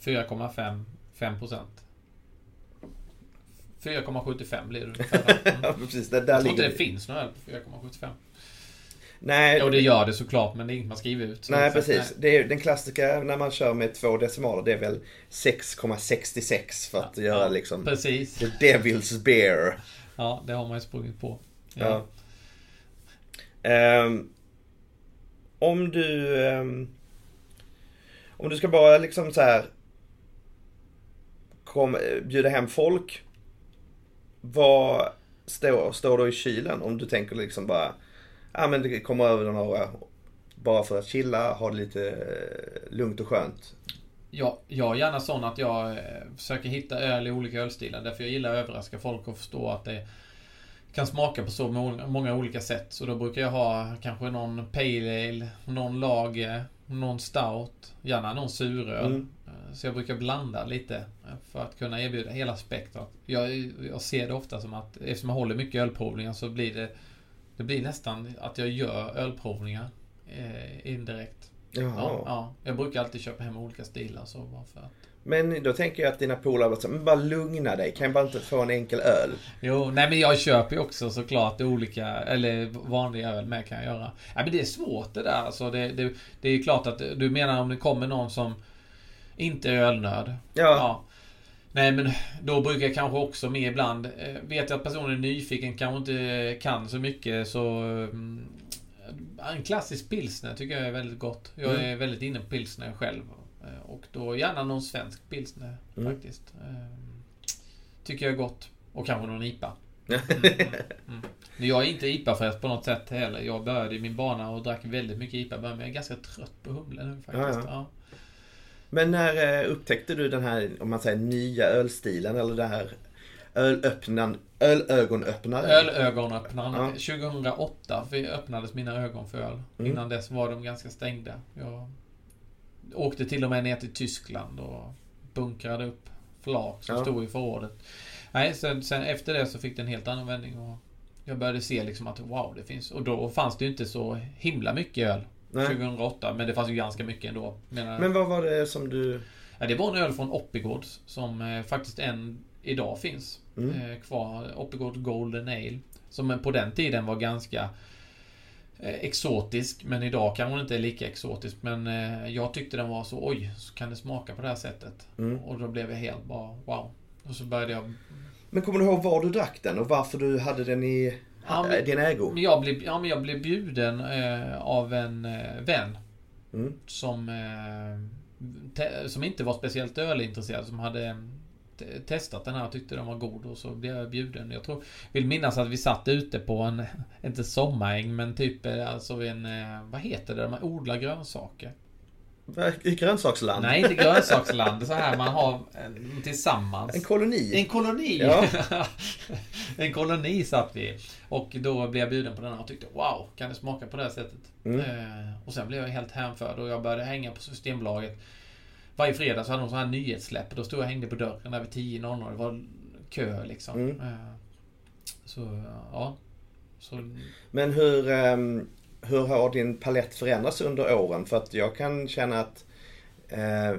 [SPEAKER 2] 4,5 5%. 4,75 blir det ungefär.
[SPEAKER 1] Ja, precis. Där, där
[SPEAKER 2] Jag tror inte det finns någon öl på 4,75.
[SPEAKER 1] Nej,
[SPEAKER 2] Jo, det gör det såklart, men det är inget man skriver ut.
[SPEAKER 1] Nej precis. Det är, den klassiska när man kör med två decimaler, det är väl 6,66 för att
[SPEAKER 2] Ja,
[SPEAKER 1] göra
[SPEAKER 2] ja,
[SPEAKER 1] liksom
[SPEAKER 2] Precis.
[SPEAKER 1] the devil's beer.
[SPEAKER 2] Ja, det har man ju sprungit på.
[SPEAKER 1] Ja. Ehm, om du... ehm, om du ska bara liksom så här kom, bjuda hem folk. Vad står, står då i kylen? Om du tänker liksom bara... Ja men det kommer över några bara för att chilla, ha det lite eh, lugnt och skönt.
[SPEAKER 2] Jag, jag är gärna sån att jag eh, försöker hitta öl i olika ölstilar. Därför jag gillar att överraska folk och förstå att det kan smaka på så många, olika sätt. Så då brukar jag ha kanske någon Pale Ale, någon lager, någon Stout, gärna någon suröl.
[SPEAKER 1] Mm.
[SPEAKER 2] Eh, Så jag brukar blanda lite för att kunna erbjuda hela spektrat. Jag, jag ser det ofta som att eftersom jag håller mycket ölprovningar så blir det Det blir nästan att jag gör ölprovningar eh, indirekt.
[SPEAKER 1] Jaha.
[SPEAKER 2] Ja, ja, jag brukar alltid köpa hem olika stilar så bara för att
[SPEAKER 1] Men då tänker jag att dina polare bara, men bara lugna dig. Kan jag bara inte få en enkel öl?
[SPEAKER 2] Jo, nej men jag köper ju också såklart olika, eller vanliga öl med kan jag göra. Nej men det är svårt det där alltså. Det, det, det är ju klart att du menar om det kommer någon som inte är ölnörd.
[SPEAKER 1] Ja.
[SPEAKER 2] Nej men då brukar jag kanske också med ibland, eh, vet jag att personen är nyfiken, kanske inte kan så mycket så... mm, En klassisk pilsner tycker jag är väldigt gott. Jag är
[SPEAKER 1] Mm.
[SPEAKER 2] väldigt inne på pilsner själv. Eh, Och då gärna någon svensk pilsner
[SPEAKER 1] Mm.
[SPEAKER 2] faktiskt. Eh, Tycker jag är gott. Och kanske någon IPA. Mm, mm. Men jag är inte IPA-frälst på något sätt heller. Jag började i min bana och drack väldigt mycket IPA. Men jag är ganska trött på humle nu faktiskt.
[SPEAKER 1] Ja,
[SPEAKER 2] Ja,
[SPEAKER 1] Men när eh, upptäckte du den här, om man säger nya ölstilen eller det här ölöppnan, ölögonöppnaren?
[SPEAKER 2] Ölögonöppnaren.
[SPEAKER 1] Ja.
[SPEAKER 2] 2008 för öppnades mina ögon för öl.
[SPEAKER 1] Mm.
[SPEAKER 2] Innan dess var de ganska stängda. Jag åkte till och med ner till Tyskland och bunkrade upp flak som
[SPEAKER 1] Ja.
[SPEAKER 2] stod i förrådet. Nej, sen, sen efter det så fick det en helt annan vändning. Och jag började se liksom att wow, det finns... Och då fanns det ju inte så himla mycket öl.
[SPEAKER 1] Nej.
[SPEAKER 2] 2008, men det fanns ju ganska mycket ändå. Menar,
[SPEAKER 1] Men vad var det som du...
[SPEAKER 2] Ja, det var en öl från Oppigårds som eh, faktiskt än idag finns
[SPEAKER 1] Mm.
[SPEAKER 2] eh, kvar. Oppigård Golden Ale. Som på den tiden var ganska eh, exotisk. Men idag kanske den inte är lika exotisk. Men eh, jag tyckte den var så oj, så kan det smaka på det här sättet.
[SPEAKER 1] Mm.
[SPEAKER 2] Och då blev jag helt bara wow. Och så började jag...
[SPEAKER 1] Men kommer du ihåg var du drack den och varför du hade den i Äh, din ägo?
[SPEAKER 2] Jag blev, ja, men jag blev bjuden eh, av en eh, vän.
[SPEAKER 1] Mm.
[SPEAKER 2] Som, eh, te- som inte var speciellt ölintresserad. Som hade t- testat den här och tyckte den var god och så blev jag bjuden. Jag tror, vill minnas att vi satt ute på en, inte sommaräng men typ eh, alltså en, eh, vad heter det, där man odlar grönsaker?
[SPEAKER 1] I grönsaksland.
[SPEAKER 2] Nej, inte grönsaksland. Så här man har tillsammans.
[SPEAKER 1] En koloni.
[SPEAKER 2] En koloni!
[SPEAKER 1] Ja.
[SPEAKER 2] en koloni satt vi Och då blev jag bjuden på den här och tyckte Wow, kan det smaka på det här sättet?
[SPEAKER 1] Mm.
[SPEAKER 2] Eh, och sen blev jag helt hänförd och jag började hänga på Systembolaget. Varje fredag så hade de sån här nyhetssläpp. Då stod jag och hängde på dörren där vid 10.00. Det var kö liksom.
[SPEAKER 1] Mm.
[SPEAKER 2] Eh, så, ja. Så,
[SPEAKER 1] Men hur, ehm, hur har din palett förändrats under åren? För att jag kan känna att eh,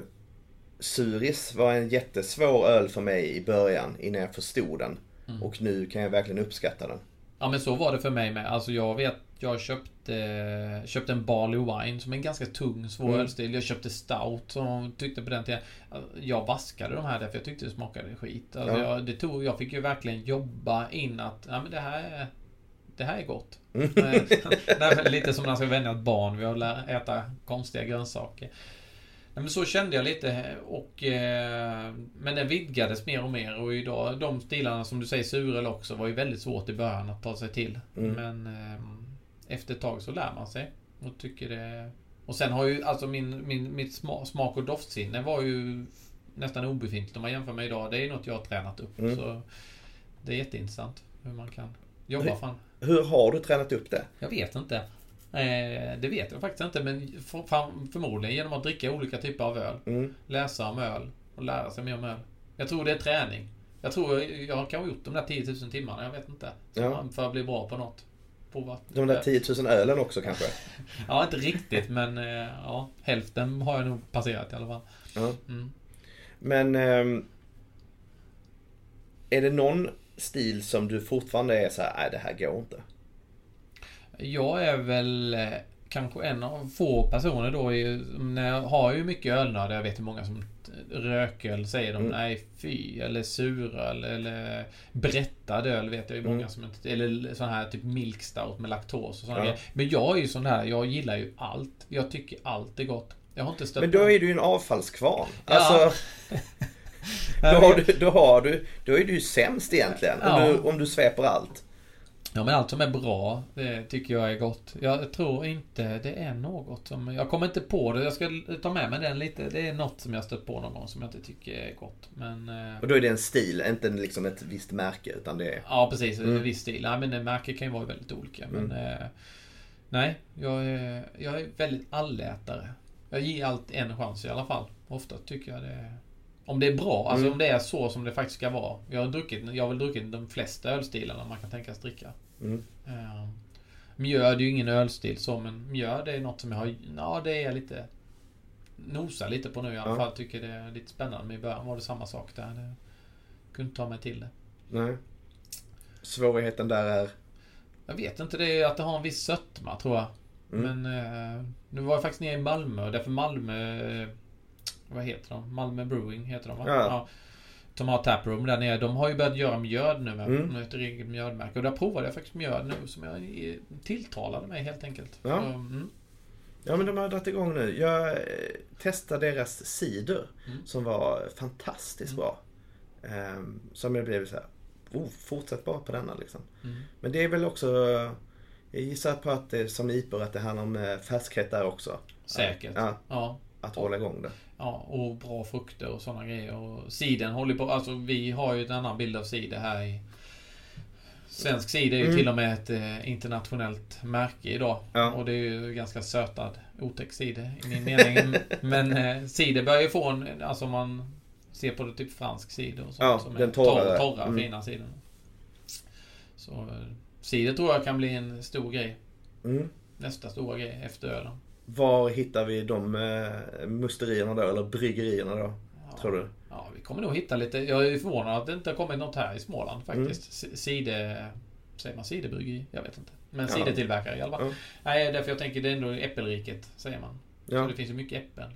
[SPEAKER 1] Suris var en jättesvår öl för mig i början innan jag förstod den.
[SPEAKER 2] Mm.
[SPEAKER 1] Och nu kan jag verkligen uppskatta den.
[SPEAKER 2] ja men så var det för mig med. Alltså jag vet, jag köpte, köpte en Barley Wine som är en ganska tung, svår
[SPEAKER 1] Mm.
[SPEAKER 2] ölstil. Jag köpte Stout som tyckte på den tiden. Jag vaskade de här därför jag tyckte det smakade skit. Alltså
[SPEAKER 1] Ja.
[SPEAKER 2] jag, det tog, jag fick ju verkligen jobba in att, ja men det här är, det här är gott.
[SPEAKER 1] Mm.
[SPEAKER 2] Nej, lite som när man ska vänja ett barn vid att äta konstiga grönsaker. Nej, men så kände jag lite och... Eh, men det vidgades mer och mer och idag, de stilarna som du säger, suröl också, var ju väldigt svårt i början att ta sig till.
[SPEAKER 1] Mm.
[SPEAKER 2] Men eh, efter ett tag så lär man sig och tycker det... Och sen har ju alltså min, min, mitt sma, smak och doftsinne var ju nästan obefintligt om man jämför med idag. Det är något jag har tränat upp.
[SPEAKER 1] Mm.
[SPEAKER 2] Så det är jätteintressant hur man kan jobba fram.
[SPEAKER 1] Hur har du tränat upp det?
[SPEAKER 2] Jag vet inte. Eh, det vet jag faktiskt inte, men för, förmodligen genom att dricka olika typer av öl.
[SPEAKER 1] Mm.
[SPEAKER 2] Läsa om öl och lära sig mer om öl. Jag tror det är träning. Jag tror jag har kanske gjort de där 10 000 timmarna, jag vet inte.
[SPEAKER 1] Ja.
[SPEAKER 2] För att bli bra på något. Provat.
[SPEAKER 1] De där 10 000 ölen också kanske?
[SPEAKER 2] Ja, inte riktigt, men eh, ja, hälften har jag nog passerat i alla fall. Mm.
[SPEAKER 1] Men ehm, är det någon stil som du fortfarande är så här, nej det här går inte?
[SPEAKER 2] Jag är väl eh, kanske en av få personer då när jag har ju mycket ölnördar. Jag vet hur många som rököl säger de
[SPEAKER 1] Mm.
[SPEAKER 2] nej fy. Eller suröl eller berättad öl vet jag ju många
[SPEAKER 1] Mm.
[SPEAKER 2] som inte... Eller sån här typ milk stout med laktos och såna
[SPEAKER 1] Ja.
[SPEAKER 2] Men jag är ju sån här, jag gillar ju allt. Jag tycker allt är gott. Jag har inte stött
[SPEAKER 1] Men då
[SPEAKER 2] på-
[SPEAKER 1] är du ju en avfallskvarn.
[SPEAKER 2] Ja.
[SPEAKER 1] Alltså, då, har du, då, har du, då är du ju sämst egentligen. Om,
[SPEAKER 2] Ja.
[SPEAKER 1] du, om du sveper allt.
[SPEAKER 2] Ja men allt som är bra, det tycker jag är gott. Jag tror inte det är något som... Jag kommer inte på det. Jag ska ta med mig den lite. Det är något som jag stött på någon gång som jag inte tycker är gott. Men... eh,
[SPEAKER 1] Och då är det en stil, inte liksom ett visst märke. Utan det är...
[SPEAKER 2] Ja precis,
[SPEAKER 1] Mm.
[SPEAKER 2] en viss stil. Nej men märken kan ju vara väldigt olika. Men... Eh, nej, jag är, jag är väldigt allätare. Jag ger allt en chans i alla fall. Ofta tycker jag det är... Om det är bra, alltså
[SPEAKER 1] Mm.
[SPEAKER 2] om det är så som det faktiskt ska vara. Jag har, druckit, jag har väl druckit de flesta ölstilarna man kan tänkas dricka.
[SPEAKER 1] Mm.
[SPEAKER 2] Uh, mjöd är ju ingen ölstil så, men mjöd är något som jag har... Ja, det är jag lite... Nosar lite på nu i alla
[SPEAKER 1] Ja.
[SPEAKER 2] fall. Tycker det är lite spännande. Men i början var det samma sak där. Det, kunde inte ta mig till det.
[SPEAKER 1] Nej. Svårigheten där är...
[SPEAKER 2] Jag vet inte, det är att det har en viss sötma tror jag.
[SPEAKER 1] Mm.
[SPEAKER 2] Men eh, nu var jag faktiskt nere i Malmö. Därför Malmö... Vad heter de? Malmö Brewing heter de va?
[SPEAKER 1] Ja.
[SPEAKER 2] De har taproom där nere. De har ju börjat göra mjöd nu med,
[SPEAKER 1] Mm.
[SPEAKER 2] ett eget mjödmärke. Och där provade jag faktiskt mjöd nu som jag tilltalade mig helt enkelt.
[SPEAKER 1] Ja.
[SPEAKER 2] Så, mm.
[SPEAKER 1] Ja men de har dragit igång nu. Jag eh, testade deras cider.
[SPEAKER 2] Mm.
[SPEAKER 1] Som var fantastiskt bra. Ehm, som jag blev så här. Oh, fortsätt bara på denna liksom.
[SPEAKER 2] Mm.
[SPEAKER 1] Men det är väl också... Jag gissar på att det som IPOR att det handlar om eh, färskhet där också.
[SPEAKER 2] Säkert.
[SPEAKER 1] Ja,
[SPEAKER 2] Ja.
[SPEAKER 1] Att hålla igång det.
[SPEAKER 2] Ja, och bra frukter och sådana grejer. Och siden håller på... Alltså vi har ju en annan bild av cider här i... Svensk cider är ju
[SPEAKER 1] Mm.
[SPEAKER 2] till och med ett eh, internationellt märke idag.
[SPEAKER 1] Ja.
[SPEAKER 2] Och det är ju ganska sötad, otäck cider i min mening. Men eh, cider börjar ju få en... Alltså man ser på det typ fransk cider och sånt.
[SPEAKER 1] Ja,
[SPEAKER 2] som
[SPEAKER 1] den
[SPEAKER 2] är torra, torra
[SPEAKER 1] Mm.
[SPEAKER 2] fina cider. Så eh, cider tror jag kan bli en stor grej.
[SPEAKER 1] Mm.
[SPEAKER 2] Nästa stora grej efter ölen.
[SPEAKER 1] Var hittar vi de eh, musterierna då? Eller bryggerierna då?
[SPEAKER 2] Ja.
[SPEAKER 1] Tror du?
[SPEAKER 2] Ja, vi kommer nog hitta lite. Jag är förvånad att det inte har kommit något här i Småland
[SPEAKER 1] Mm.
[SPEAKER 2] faktiskt. Mm. Side... Säger man sidebryggeri? Jag vet inte. Men
[SPEAKER 1] Ja.
[SPEAKER 2] cidertillverkare i alla fall.
[SPEAKER 1] Ja.
[SPEAKER 2] Nej, därför jag tänker det är ändå äppelriket, säger man. Så
[SPEAKER 1] Ja.
[SPEAKER 2] det finns ju mycket äppel.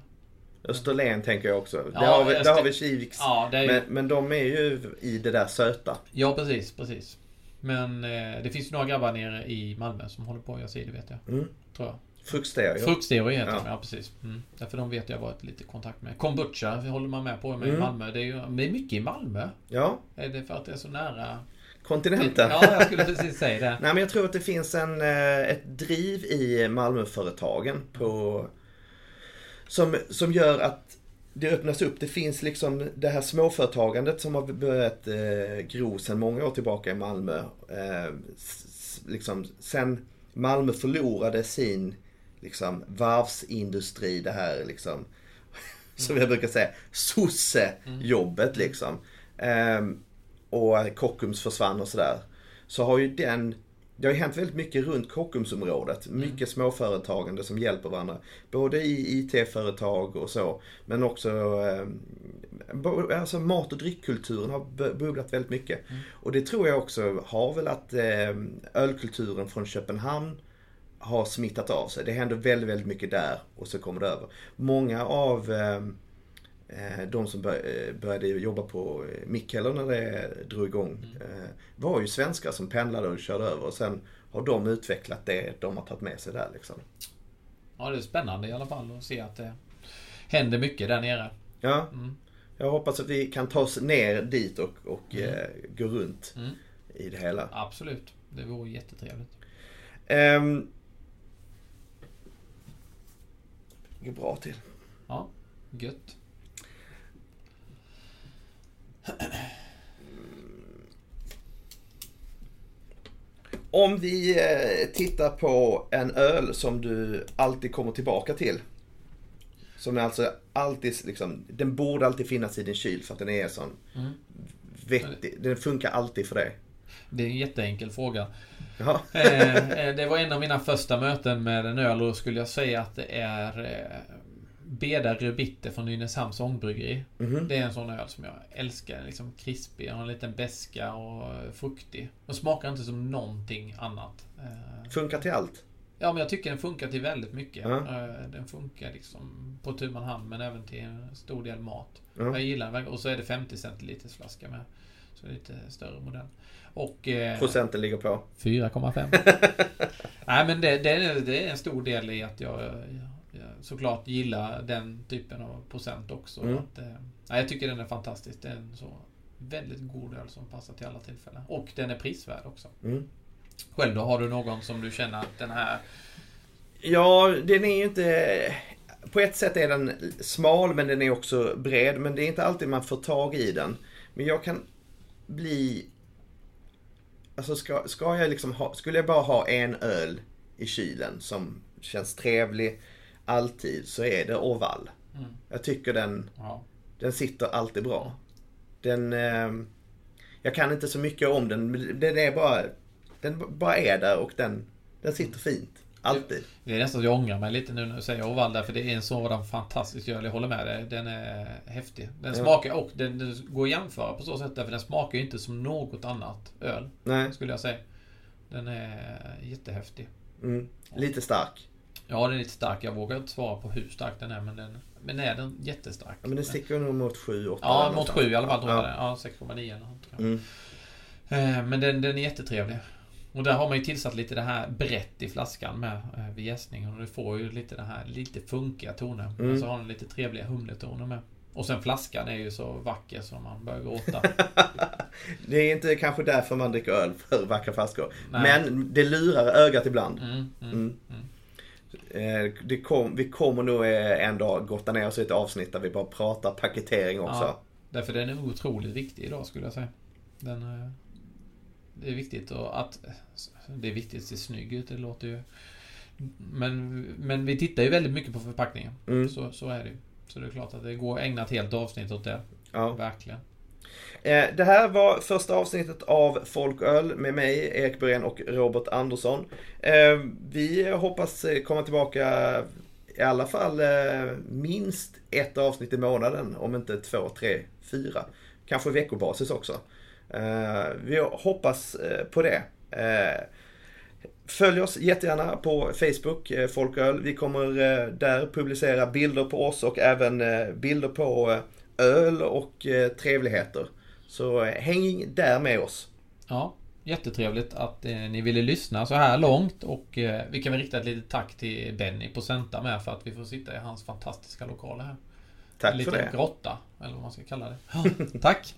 [SPEAKER 1] Österlen tänker jag också.
[SPEAKER 2] Ja,
[SPEAKER 1] där, har vi, där har vi Kiviks.
[SPEAKER 2] Ja, ju...
[SPEAKER 1] Men, men de är ju i det där söta.
[SPEAKER 2] Ja, precis, precis. Men eh, det finns ju några grabbar nere i Malmö som håller på att göra cider, vet jag.
[SPEAKER 1] Mm.
[SPEAKER 2] Tror jag.
[SPEAKER 1] Fruktstereo.
[SPEAKER 2] Fruktstereo heter
[SPEAKER 1] Ja.
[SPEAKER 2] de, ja precis. Mm. Därför de vet jag varit lite i kontakt med. Kombucha håller man med på med
[SPEAKER 1] Mm.
[SPEAKER 2] i Malmö. Det är ju det är mycket i Malmö.
[SPEAKER 1] Ja,
[SPEAKER 2] Är det för att det är så nära?
[SPEAKER 1] kontinenten.
[SPEAKER 2] Ja, jag skulle precis säga det.
[SPEAKER 1] Nej men jag tror att det finns en, eh, ett driv i Malmöföretagen på som, som gör att det öppnas upp. Det finns liksom det här småföretagandet som har börjat eh, gro sedan många år tillbaka i Malmö. Eh, liksom, sen Malmö förlorade sin liksom, varvsindustri, det här liksom, som jag brukar säga, sosse-jobbet liksom. Ehm, och Kockums försvann och sådär. Så har ju den, det har ju hänt väldigt mycket runt Kockumsområdet. Mycket småföretagande som hjälper varandra. Både i IT-företag och så. Men också eh, bo- alltså mat och dryckkulturen har bu- bubblat väldigt mycket. Och det tror jag också har väl att eh, ölkulturen från Köpenhamn har smittat av sig. Det händer väldigt, väldigt mycket där och så kommer det över. Många av eh, eh, de som bör, eh, började jobba på eh, Mikkeller när det drog igång eh, var ju svenskar som pendlade och körde över och sen har de utvecklat det de har tagit med sig där liksom.
[SPEAKER 2] Ja, det är spännande i alla fall att se att det händer mycket där nere.
[SPEAKER 1] Ja,
[SPEAKER 2] Mm.
[SPEAKER 1] jag hoppas att vi kan ta oss ner dit och, och eh, gå runt
[SPEAKER 2] Mm.
[SPEAKER 1] i det hela.
[SPEAKER 2] Absolut. Det vore jättetrevligt.
[SPEAKER 1] Ehm, går bra till.
[SPEAKER 2] Ja, gött.
[SPEAKER 1] Om vi eh, tittar på en öl som du alltid kommer tillbaka till. Som är alltså alltid liksom, den borde alltid finnas i din kyl för att den är sån
[SPEAKER 2] Mm.
[SPEAKER 1] vettig. Den funkar alltid för dig.
[SPEAKER 2] Det är en jätteenkel fråga.
[SPEAKER 1] Ja.
[SPEAKER 2] Eh, eh, det var en av mina första möten med en öl och då skulle jag säga att det är eh, Beda Rödbitter från Nynäshamns ångbryggeri.
[SPEAKER 1] Mhm.
[SPEAKER 2] Det är en sån öl som jag älskar. Liksom krispig, har en liten beska och fruktig. Och smakar inte som någonting annat.
[SPEAKER 1] Funkar till allt.
[SPEAKER 2] Ja, men jag tycker den funkar till väldigt mycket. Eh, Den funkar liksom på tu man hand, men även till en stor del mat.
[SPEAKER 1] Ja.
[SPEAKER 2] Jag gillar den. Och så är det 50 centiliters flaska med. Så lite större modell. Och... eh,
[SPEAKER 1] Procenten ligger på.
[SPEAKER 2] 4,5. Nej men det, det, är, det är en stor del i att jag, jag, jag såklart gillar den typen av procent också.
[SPEAKER 1] Mm.
[SPEAKER 2] Att, eh, jag tycker den är fantastisk. Det är en så väldigt god öl som passar till alla tillfällen. Och den är prisvärd också.
[SPEAKER 1] Mm.
[SPEAKER 2] Själv då, har du någon som du känner att den här...
[SPEAKER 1] Ja, den är ju inte... På ett sätt är den smal men den är också bred. Men det är inte alltid man får tag i den. Men jag kan bli... Alltså ska, ska jag liksom ha... Skulle jag bara ha en öl i kylen som känns trevlig alltid så är det Orval.
[SPEAKER 2] Mm.
[SPEAKER 1] Jag tycker den,
[SPEAKER 2] Ja,
[SPEAKER 1] den sitter alltid bra. Den... Eh, jag kan inte så mycket om den. men Den är bara... Den bara är där och den, den sitter fint. Alltid.
[SPEAKER 2] det är nästan att jag ångrar mig lite nu när du säger Oval där, för det är en sådan fantastisk öl. Jag håller med dig. Den är häftig. Den smakar, och den, den går att jämföra på så sätt därför den smakar ju inte som något annat öl.
[SPEAKER 1] Nej.
[SPEAKER 2] Skulle jag säga. Den är jättehäftig.
[SPEAKER 1] Mm. Lite stark.
[SPEAKER 2] Ja, den är lite stark. Jag vågar inte svara på hur stark den är, men den, men är den jättestark.
[SPEAKER 1] Ja, men den sticker nog mot 7-8.
[SPEAKER 2] Ja, mot 7 i alla fall
[SPEAKER 1] Ja.
[SPEAKER 2] Ja, 6,9 eller något.
[SPEAKER 1] Mm.
[SPEAKER 2] Eh, Men den, den är jättetrevlig. Och där har man ju tillsatt lite det här brett i flaskan med eh, vid jäsningen. Och du får ju lite det här lite funkiga toner.
[SPEAKER 1] Mm.
[SPEAKER 2] Men så har den lite trevliga humletoner med. Och sen flaskan är ju så vacker så man börjar gråta.
[SPEAKER 1] Det är inte kanske därför man dricker öl, för vackra flaskor.
[SPEAKER 2] Nej.
[SPEAKER 1] Men det lurar ögat ibland.
[SPEAKER 2] Mm, mm,
[SPEAKER 1] Mm.
[SPEAKER 2] mm.
[SPEAKER 1] Eh, kom, vi kommer nog eh, en dag gotta ner oss i ett avsnitt där vi bara pratar paketering också.
[SPEAKER 2] Ja, därför den är otroligt viktig idag skulle jag säga. Den, det är viktigt och att... Det är viktigt att se snygg ut, det låter ju... Men, men vi tittar ju väldigt mycket på förpackningen.
[SPEAKER 1] Mm.
[SPEAKER 2] Så, så är det ju. Så det är klart att det går att ägna ett helt avsnitt åt det.
[SPEAKER 1] Ja.
[SPEAKER 2] Verkligen.
[SPEAKER 1] Eh, Det här var första avsnittet av Folköl med mig, Erik Berén och Robert Andersson. Eh, Vi hoppas komma tillbaka i alla fall eh, minst ett avsnitt i månaden, om inte två, tre, fyra. Kanske veckobasis också. Eh, Vi hoppas eh, på det. Eh, Följ oss jättegärna på Facebook, Folköl. Vi kommer där publicera bilder på oss och även bilder på öl och trevligheter. Så häng där med oss.
[SPEAKER 2] Ja, jättetrevligt att ni ville lyssna så här långt och vi kan väl rikta ett litet tack till Benny på Centa med för att vi får sitta i hans fantastiska lokaler här.
[SPEAKER 1] Tack
[SPEAKER 2] en
[SPEAKER 1] för
[SPEAKER 2] liten
[SPEAKER 1] det.
[SPEAKER 2] grotta, eller vad man ska kalla det. Ja, tack!